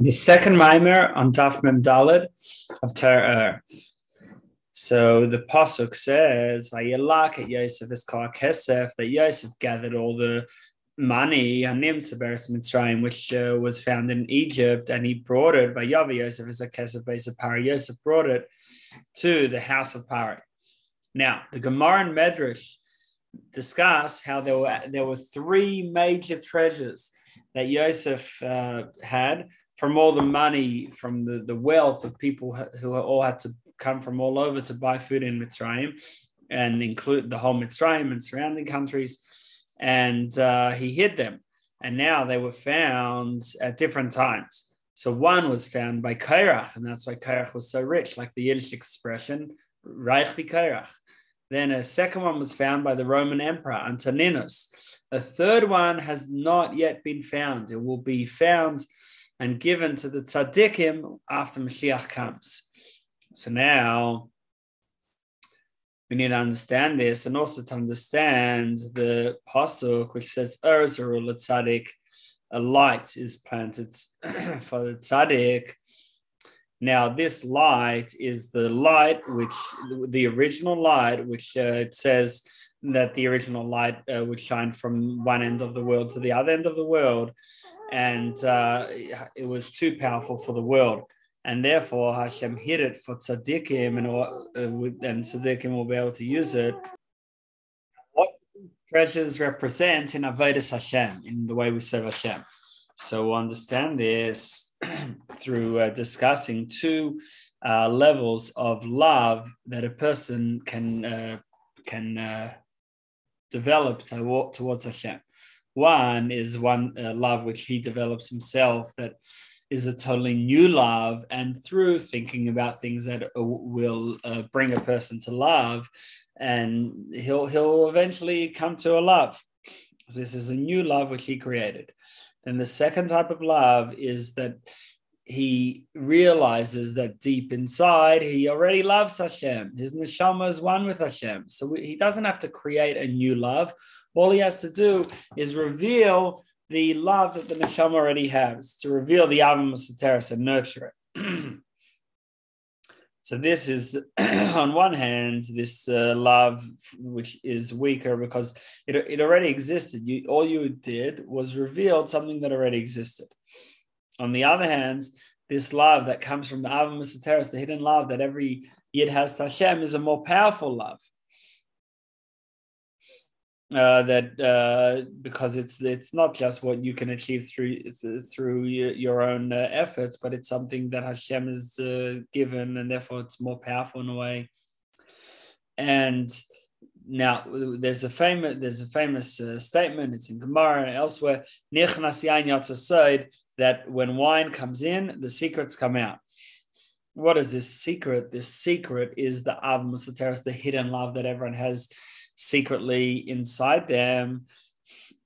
The second mimer on Daf Mem Dalid of Ter So the pasuk says, "Vayelak at Yosef is called Kesef." That Yosef gathered all the money Hanim Seberes Mitzrayim, which uh, was found in Egypt, and he brought it. By Yavi Yosef is a Kesef base of Paro. Yosef brought it to the house of Pari. Now the Gemara and Medrash discuss how there were there were three major treasures that Yosef uh, had from all the money, from the, the wealth of people who all had to come from all over to buy food in Mitzrayim and include the whole Mitzrayim and surrounding countries. And uh, he hid them. And now they were found at different times. So one was found by Kairach, and that's why Kairach was so rich, like the Yiddish expression, Reich wie Kairach. Then a second one was found by the Roman Emperor, Antoninus. A third one has not yet been found. It will be found and given to the tzaddikim after Mashiach comes. So now we need to understand this and also to understand the pasuk which says Erzaru tzaddik, a light is planted for the tzaddik. Now, this light is the light which the original light, which uh, it says that the original light uh, would shine from one end of the world to the other end of the world and uh, it was too powerful for the world. And therefore, Hashem hid it for tzaddikim, and, uh, and tzaddikim will be able to use it. What treasures represent in Avodas Hashem, in the way we serve Hashem. So we'll understand this through uh, discussing two uh, levels of love that a person can uh, can uh, develop to, towards Hashem. One is one uh, love which he develops himself that is a totally new love, and through thinking about things that uh, will uh, bring a person to love, and he'll he'll eventually come to a love. This is a new love which he created. Then the second type of love is that he realizes that deep inside he already loves Hashem. His neshama is one with Hashem. So he doesn't have to create a new love. All he has to do is reveal the love that the neshama already has, to reveal the Ava Musateres and nurture it. so this is, on one hand, this uh, love which is weaker because it, it already existed. You, all you did was reveal something that already existed. On the other hand, this love that comes from the Ava Musateres, the hidden love that every Yid has to Hashem, is a more powerful love. Uh, that uh, because it's it's not just what you can achieve through through your own uh, efforts, but it's something that Hashem is uh, given, and therefore it's more powerful in a way. And now there's a famous there's a famous uh, statement. It's in Gemara and elsewhere. That when wine comes in, the secrets come out. What is this secret? This secret is the Av Musateris, the hidden love that everyone has secretly inside them.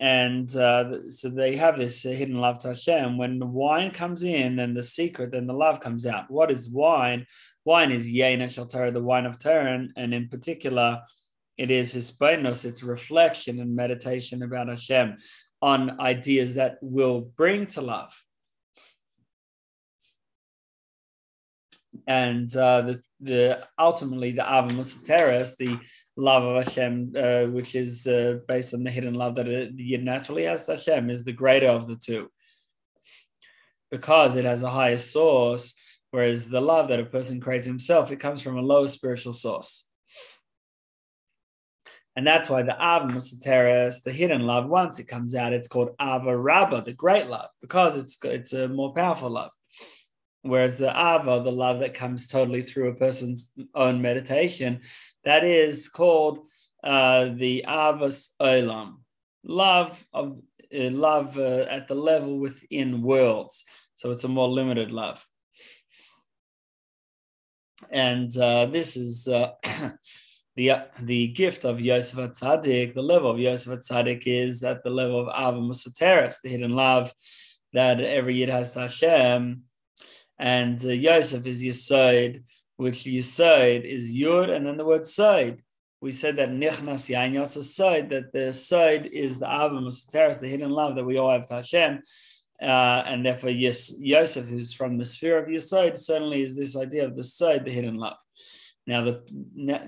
And uh, so they have this hidden love to Hashem. When the wine comes in, then the secret, then the love comes out. What is wine? Wine is Yain Torah, the wine of Torah, and in particular, it is hisbonenus, it's reflection and meditation about Hashem on ideas that will bring to love. and uh, the the ultimately the Musateres, the love of Hashem, uh, which is uh, based on the hidden love that it, naturally has Hashem, is the greater of the two, because it has a higher source. Whereas the love that a person creates himself, it comes from a lower spiritual source. And that's why the Ava Musateres, the hidden love, once it comes out, it's called Ava Rabba, the great love, because it's it's a more powerful love. Whereas the ava, the love that comes totally through a person's own meditation, that is called uh, the avas olam, love of uh, love uh, at the level within worlds. So it's a more limited love, and uh, this is uh, the the gift of Yosef HaTzaddik. The level of Yosef HaTzaddik is at the level of Ava Musateres, the hidden love that every yid has to Hashem and uh, Yosef is Yesod, which Yesod is Yud, and then the word Sod. We said that Nichnas Yain Yotza Sod, that the Sod is the Ava Musateres, the hidden love that we all have to Hashem. Uh, and therefore, yes, Yosef, who's from the sphere of Yesod, certainly is this idea of the Sod, the hidden love. Now, the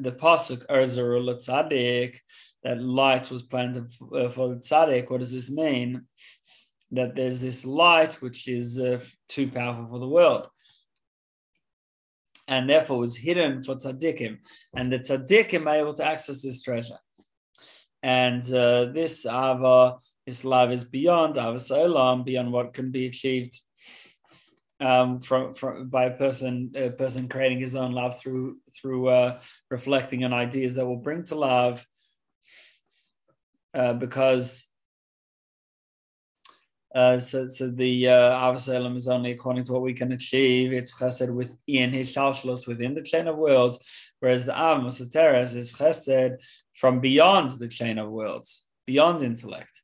the pasuk Erzerul Tzadik, that light was planted for, uh, the Tzadik. What does this mean? That there's this light which is uh, too powerful for the world and therefore was hidden for tzaddikim. And the tzaddikim are able to access this treasure. And uh, this ava, this love is beyond ava olam, beyond what can be achieved um, from, from by a person, a person creating his own love through through uh, reflecting on ideas that will bring to love. Uh, because uh, so, so the uh, is only according to what we can achieve. It's chesed within hishtalshelus, within the chain of worlds, whereas the Av Musateres is chesed from beyond the chain of worlds, beyond intellect.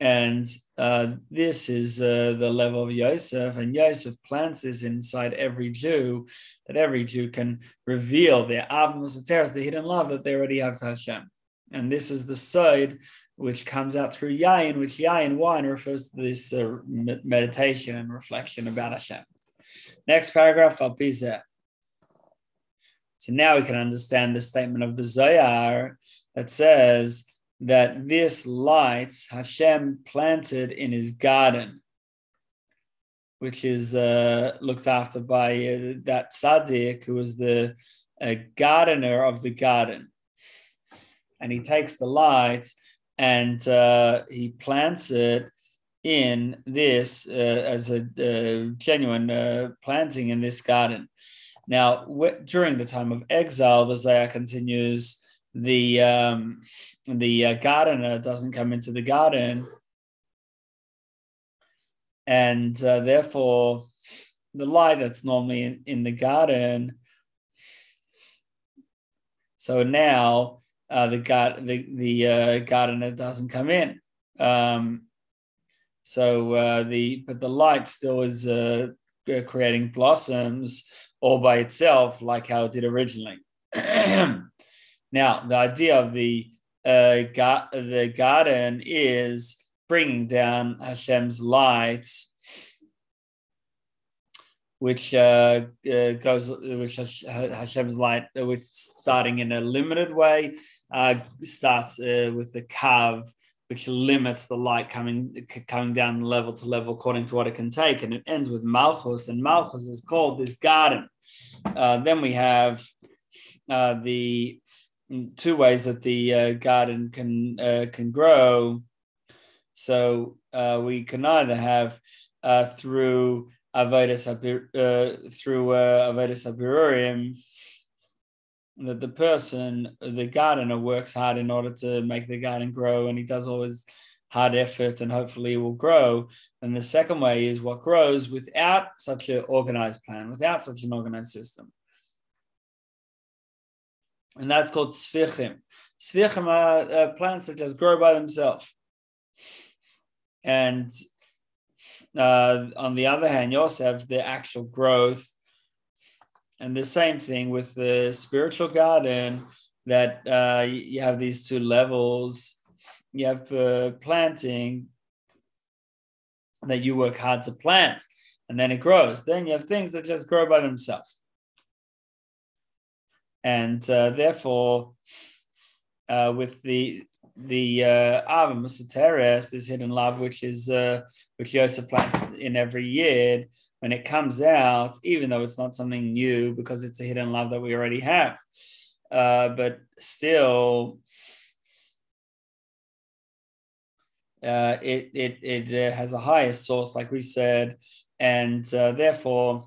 And uh, this is uh, the level of Yosef, and Yosef plants this inside every Jew, that every Jew can reveal their Av Musateres, the hidden love that they already have to Hashem. And this is the side which comes out through yain, which yain wine refers to this uh, meditation and reflection about Hashem. Next paragraph, Alpizeh. So now we can understand the statement of the Zohar that says that this light Hashem planted in his garden, which is uh, looked after by uh, that tzaddik who was the uh, gardener of the garden. And he takes the light and uh, he plants it in this uh, as a uh, genuine planting in this garden. Now, during the time of exile, the Zohar continues. The um, the uh, gardener doesn't come into the garden, and uh, therefore, the light that's normally in, in the garden. So now uh, the gar- the the uh, gardener doesn't come in. Um, so uh, the but the light still is uh, creating blossoms all by itself, like how it did originally. now, the idea of the uh, ga- the garden is bringing down Hashem's light which uh, uh, goes, which Hashem's light, which starting in a limited way, uh, starts uh, with the kav, which limits the light coming coming down level to level according to what it can take, and it ends with malchus, and malchus is called this garden. Uh, then we have the two ways that the garden can can grow. So we can either have through avodas uh, through uh, avodas habirurim that the person, the gardener, works hard in order to make the garden grow, and he does all his hard effort, and hopefully it will grow. And the second way is what grows without such an organized plan, without such an organized system. And that's called sefichim. Sefichim are uh, plants that just grow by themselves. And uh, on the other hand, you also have the actual growth. And the same thing with the spiritual garden, that uh, you have these two levels. You have uh, planting that you work hard to plant, and then it grows. Then you have things that just grow by themselves. And uh, therefore, uh, with the the uh, Ava Musateres, this hidden love, which is uh, which Yosef plants in every year, when it comes out, even though it's not something new because it's a hidden love that we already have, uh, but still, uh, it it it uh, has a higher source, like we said, and uh, therefore,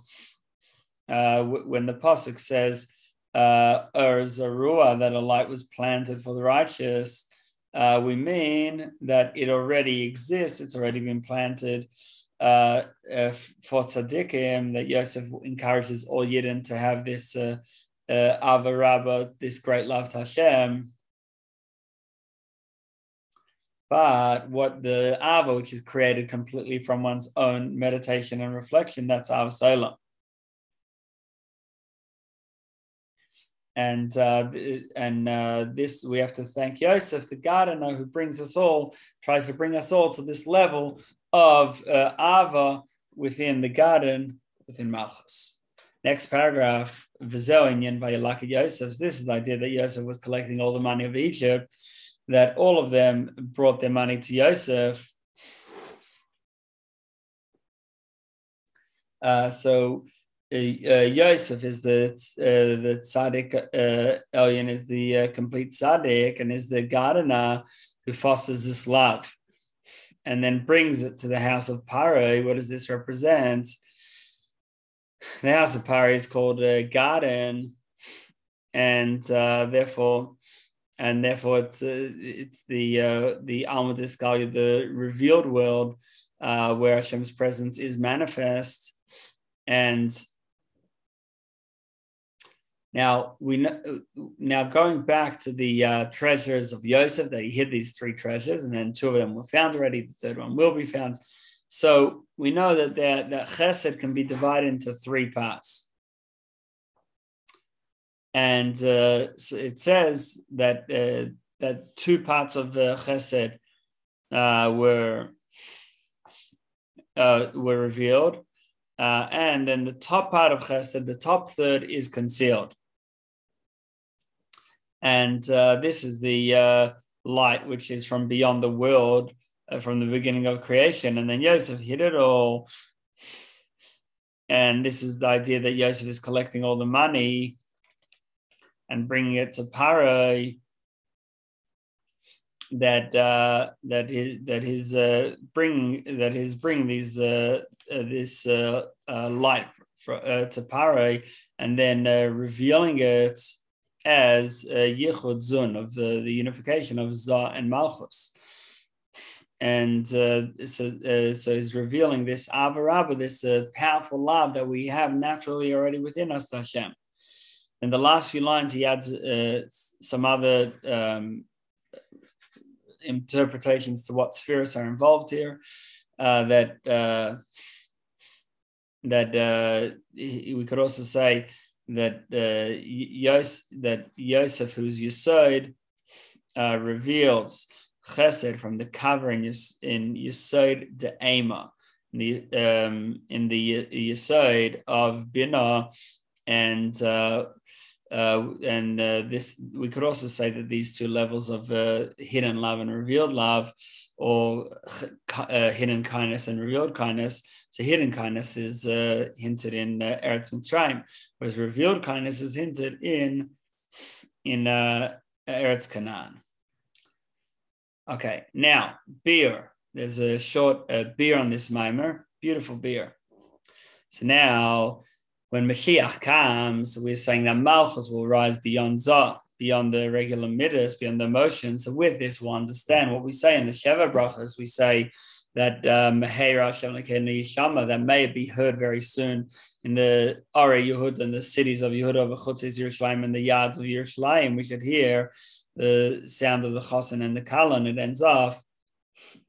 uh, w- when the pasuk says. Uh, Zarua, that a light was planted for the righteous, uh, we mean that it already exists, it's already been planted uh, uh, for tzaddikim, that Yosef encourages all Yidden to have this uh, uh, Avarabba, this great love to Hashem. But what the Ava, which is created completely from one's own meditation and reflection, that's Avas Olam. And uh, and uh, this we have to thank Yosef, the gardener, who brings us all, tries to bring us all to this level of uh, Ava within the garden within Malchus. Next paragraph, Vizel Vayalaka Yosef. This is the idea that Yosef was collecting all the money of Egypt, that all of them brought their money to Yosef. Uh, so Yosef is the uh, the tzaddik. Uh, Elyon is the uh, complete tzaddik and is the gardener who fosters this love, and then brings it to the house of Paro. What does this represent? the house of Paro is called a garden, and uh, therefore, and therefore, it's uh, it's the uh, the Alma the revealed world, uh, where Hashem's presence is manifest, and now we now going back to the uh, treasures of Yosef that he hid these three treasures, and then two of them were found already. The third one will be found. So we know that that, that chesed can be divided into three parts. And uh, so it says that uh, that two parts of the chesed uh, were uh, were revealed, uh, and then the top part of chesed, the top third, is concealed. And uh, this is the light which is from beyond the world, uh, from the beginning of creation. And then Yosef hid it all. And this is the idea that Yosef is collecting all the money and bringing it to Paro. That uh, that his that his uh, bringing that his bringing these uh, uh this uh, uh, light for, to Paro and then revealing it as uh, Yichud Zun of the, the unification of Zah and Malchus and uh, so uh, so he's revealing this avarabba, this uh, powerful love that we have naturally already within us, Hashem. In the last few lines, he adds uh, some other um, interpretations to what spheres are involved here. Uh, that uh, that we could also say that Yos, that Yosef, who's Yesod, reveals chesed from the covering in Yesod de Ema, in the um, in the of Bina, and uh, uh, and uh, this we could also say that these two levels of uh, hidden love and revealed love, or uh, hidden kindness and revealed kindness. So hidden kindness is uh, hinted in uh, Eretz Mitzrayim, whereas revealed kindness is hinted in in Eretz Canaan. Okay, now biur. There's a short biur on this mimer. Beautiful biur. So now, when Mashiach comes, we're saying that Malchus will rise beyond Zah, beyond the regular midas, beyond the emotions. So with this, we'll understand what we say in the Sheva brachas. We say that um, that may be heard very soon in the Are Yehud and the cities of Yehuda, Chutzes Yerushalayim, and the yards of Yerushalayim. We should hear the sound of the chasan and the kala, and it ends off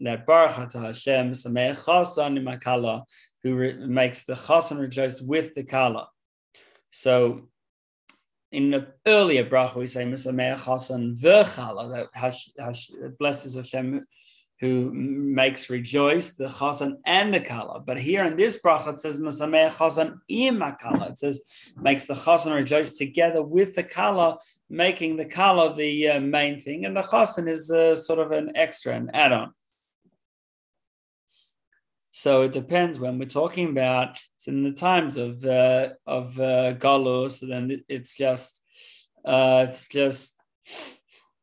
that Baruch Hashem Sameach Chasan Imakala, who re- makes the chasan rejoice with the kala. So in the earlier bracha we say Misameach Chasan v'chala, that hash, hash, blessed Hashem who makes rejoice the chasan and the kala. But here in this bracha it says Masameh chasan imakala. It says makes the chasan rejoice together with the kala, making the kala the uh, main thing, and the chasan is uh, sort of an extra, an add-on. So it depends when we're talking about. It's in the times of uh, of uh, galus, then it's just uh, it's just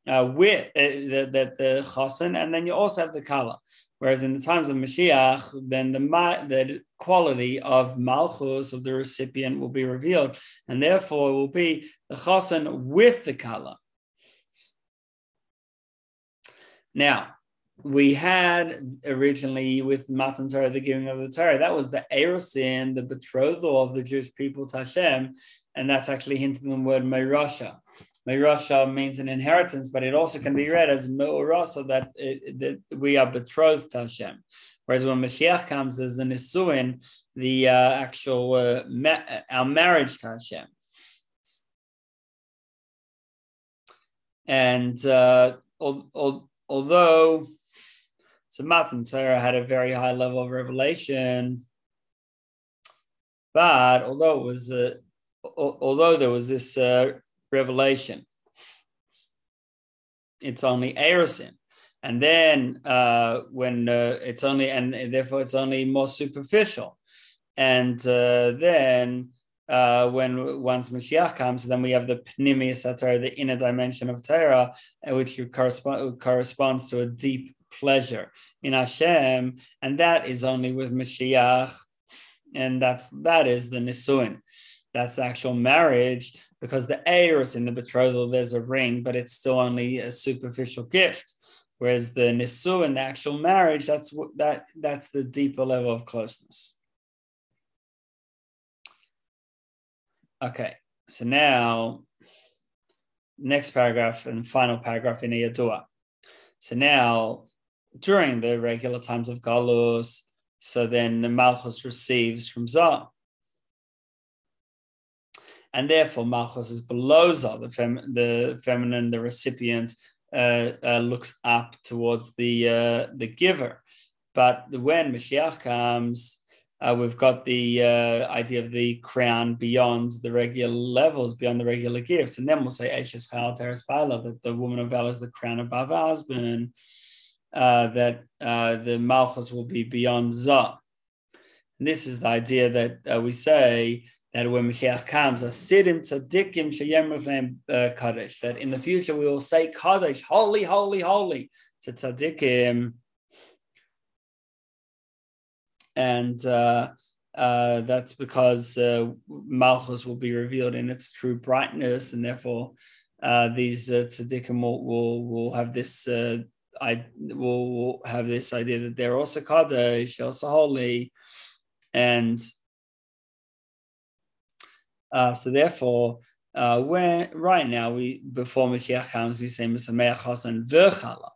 uh, with uh, the, the, the chasen, and then you also have the kala. Whereas in the times of Mashiach, then the the quality of malchus of the recipient will be revealed, and therefore will be the chasen with the kala. Now, we had originally with Matan Torah, the giving of the Torah, that was the erosin, the betrothal of the Jewish people to Hashem, and that's actually hinted in the word Meirasha. Meirasha means an inheritance, but it also can be read as Me'urasa, that, that we are betrothed to Hashem. Whereas when Mashiach comes, there's the Nisuin, the uh, actual, uh, ma- our marriage to Hashem. And uh, al- al- although So Matan Torah had a very high level of revelation, but although it was, uh, although there was this uh, revelation, it's only erosin. And then uh, when uh, it's only, and therefore it's only more superficial. And uh, then uh, when once Mashiach comes, then we have the pnimius Torah, the inner dimension of Torah, uh, which correspond, corresponds to a deep pleasure in Hashem, and that is only with Mashiach, and that's that is the nisuin. That's the actual marriage, because the erosin the betrothal there's a ring, but it's still only a superficial gift. Whereas the nisuin the actual marriage, that's that that's the deeper level of closeness. Okay, so now next paragraph and final paragraph in Iyadua. So now during the regular times of Galus, so then the Malchus receives from Zah. And therefore, Malchus is below Zah, the, fem- the feminine, the recipient, uh, uh, looks up towards the uh, the giver. But when Mashiach comes, uh, we've got the uh, idea of the crown beyond the regular levels, beyond the regular gifts. And then we'll say Eshes Chayil Ateres that the woman of valor is the crown above her husband, uh, that the Malchus will be beyond Zah. And this is the idea that we say that when Mashiach comes, Asidim Tzadikim Shayem uh, Kaddish, that in the future we will say Kaddish, holy, holy, holy to Tzadikim. And uh, uh, that's because uh, Malchus will be revealed in its true brightness, and therefore uh, these uh, tzaddikim will, will, will have this uh, I will, have this idea that they're also kaddish, also holy, and uh, so therefore, uh, when right now we before Mashiach comes, we say Mesameach Chasan v'chala.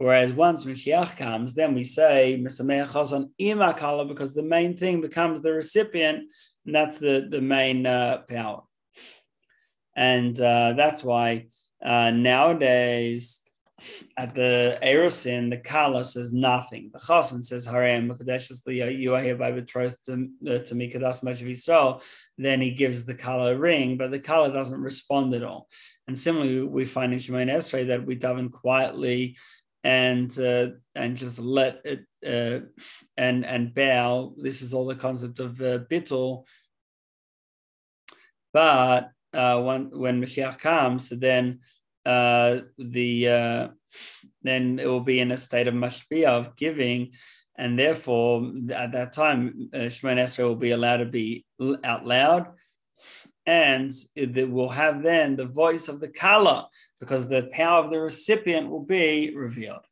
Whereas once Mashiach comes, then we say Mesameach Chasan imakala because the main thing becomes the recipient, and that's the the main uh, power. And uh, that's why uh, nowadays at the Erosin, the Kala says nothing. The Chasan says Harem Mekadesh you are hereby betrothed to, uh, to me Kadas much of. Then he gives the Kala a ring, but the Kala doesn't respond at all. And similarly, we find in Shemoneh Esrei that we daven quietly and uh, and just let it uh, and and bow. This is all the concept of uh, bittul. But uh, when when Mashiach comes, then uh, the uh, then it will be in a state of mashpia of giving, and therefore at that time uh, Shemoneh Esrei will be allowed to be out loud, and it will have then the voice of the kala because the power of the recipient will be revealed.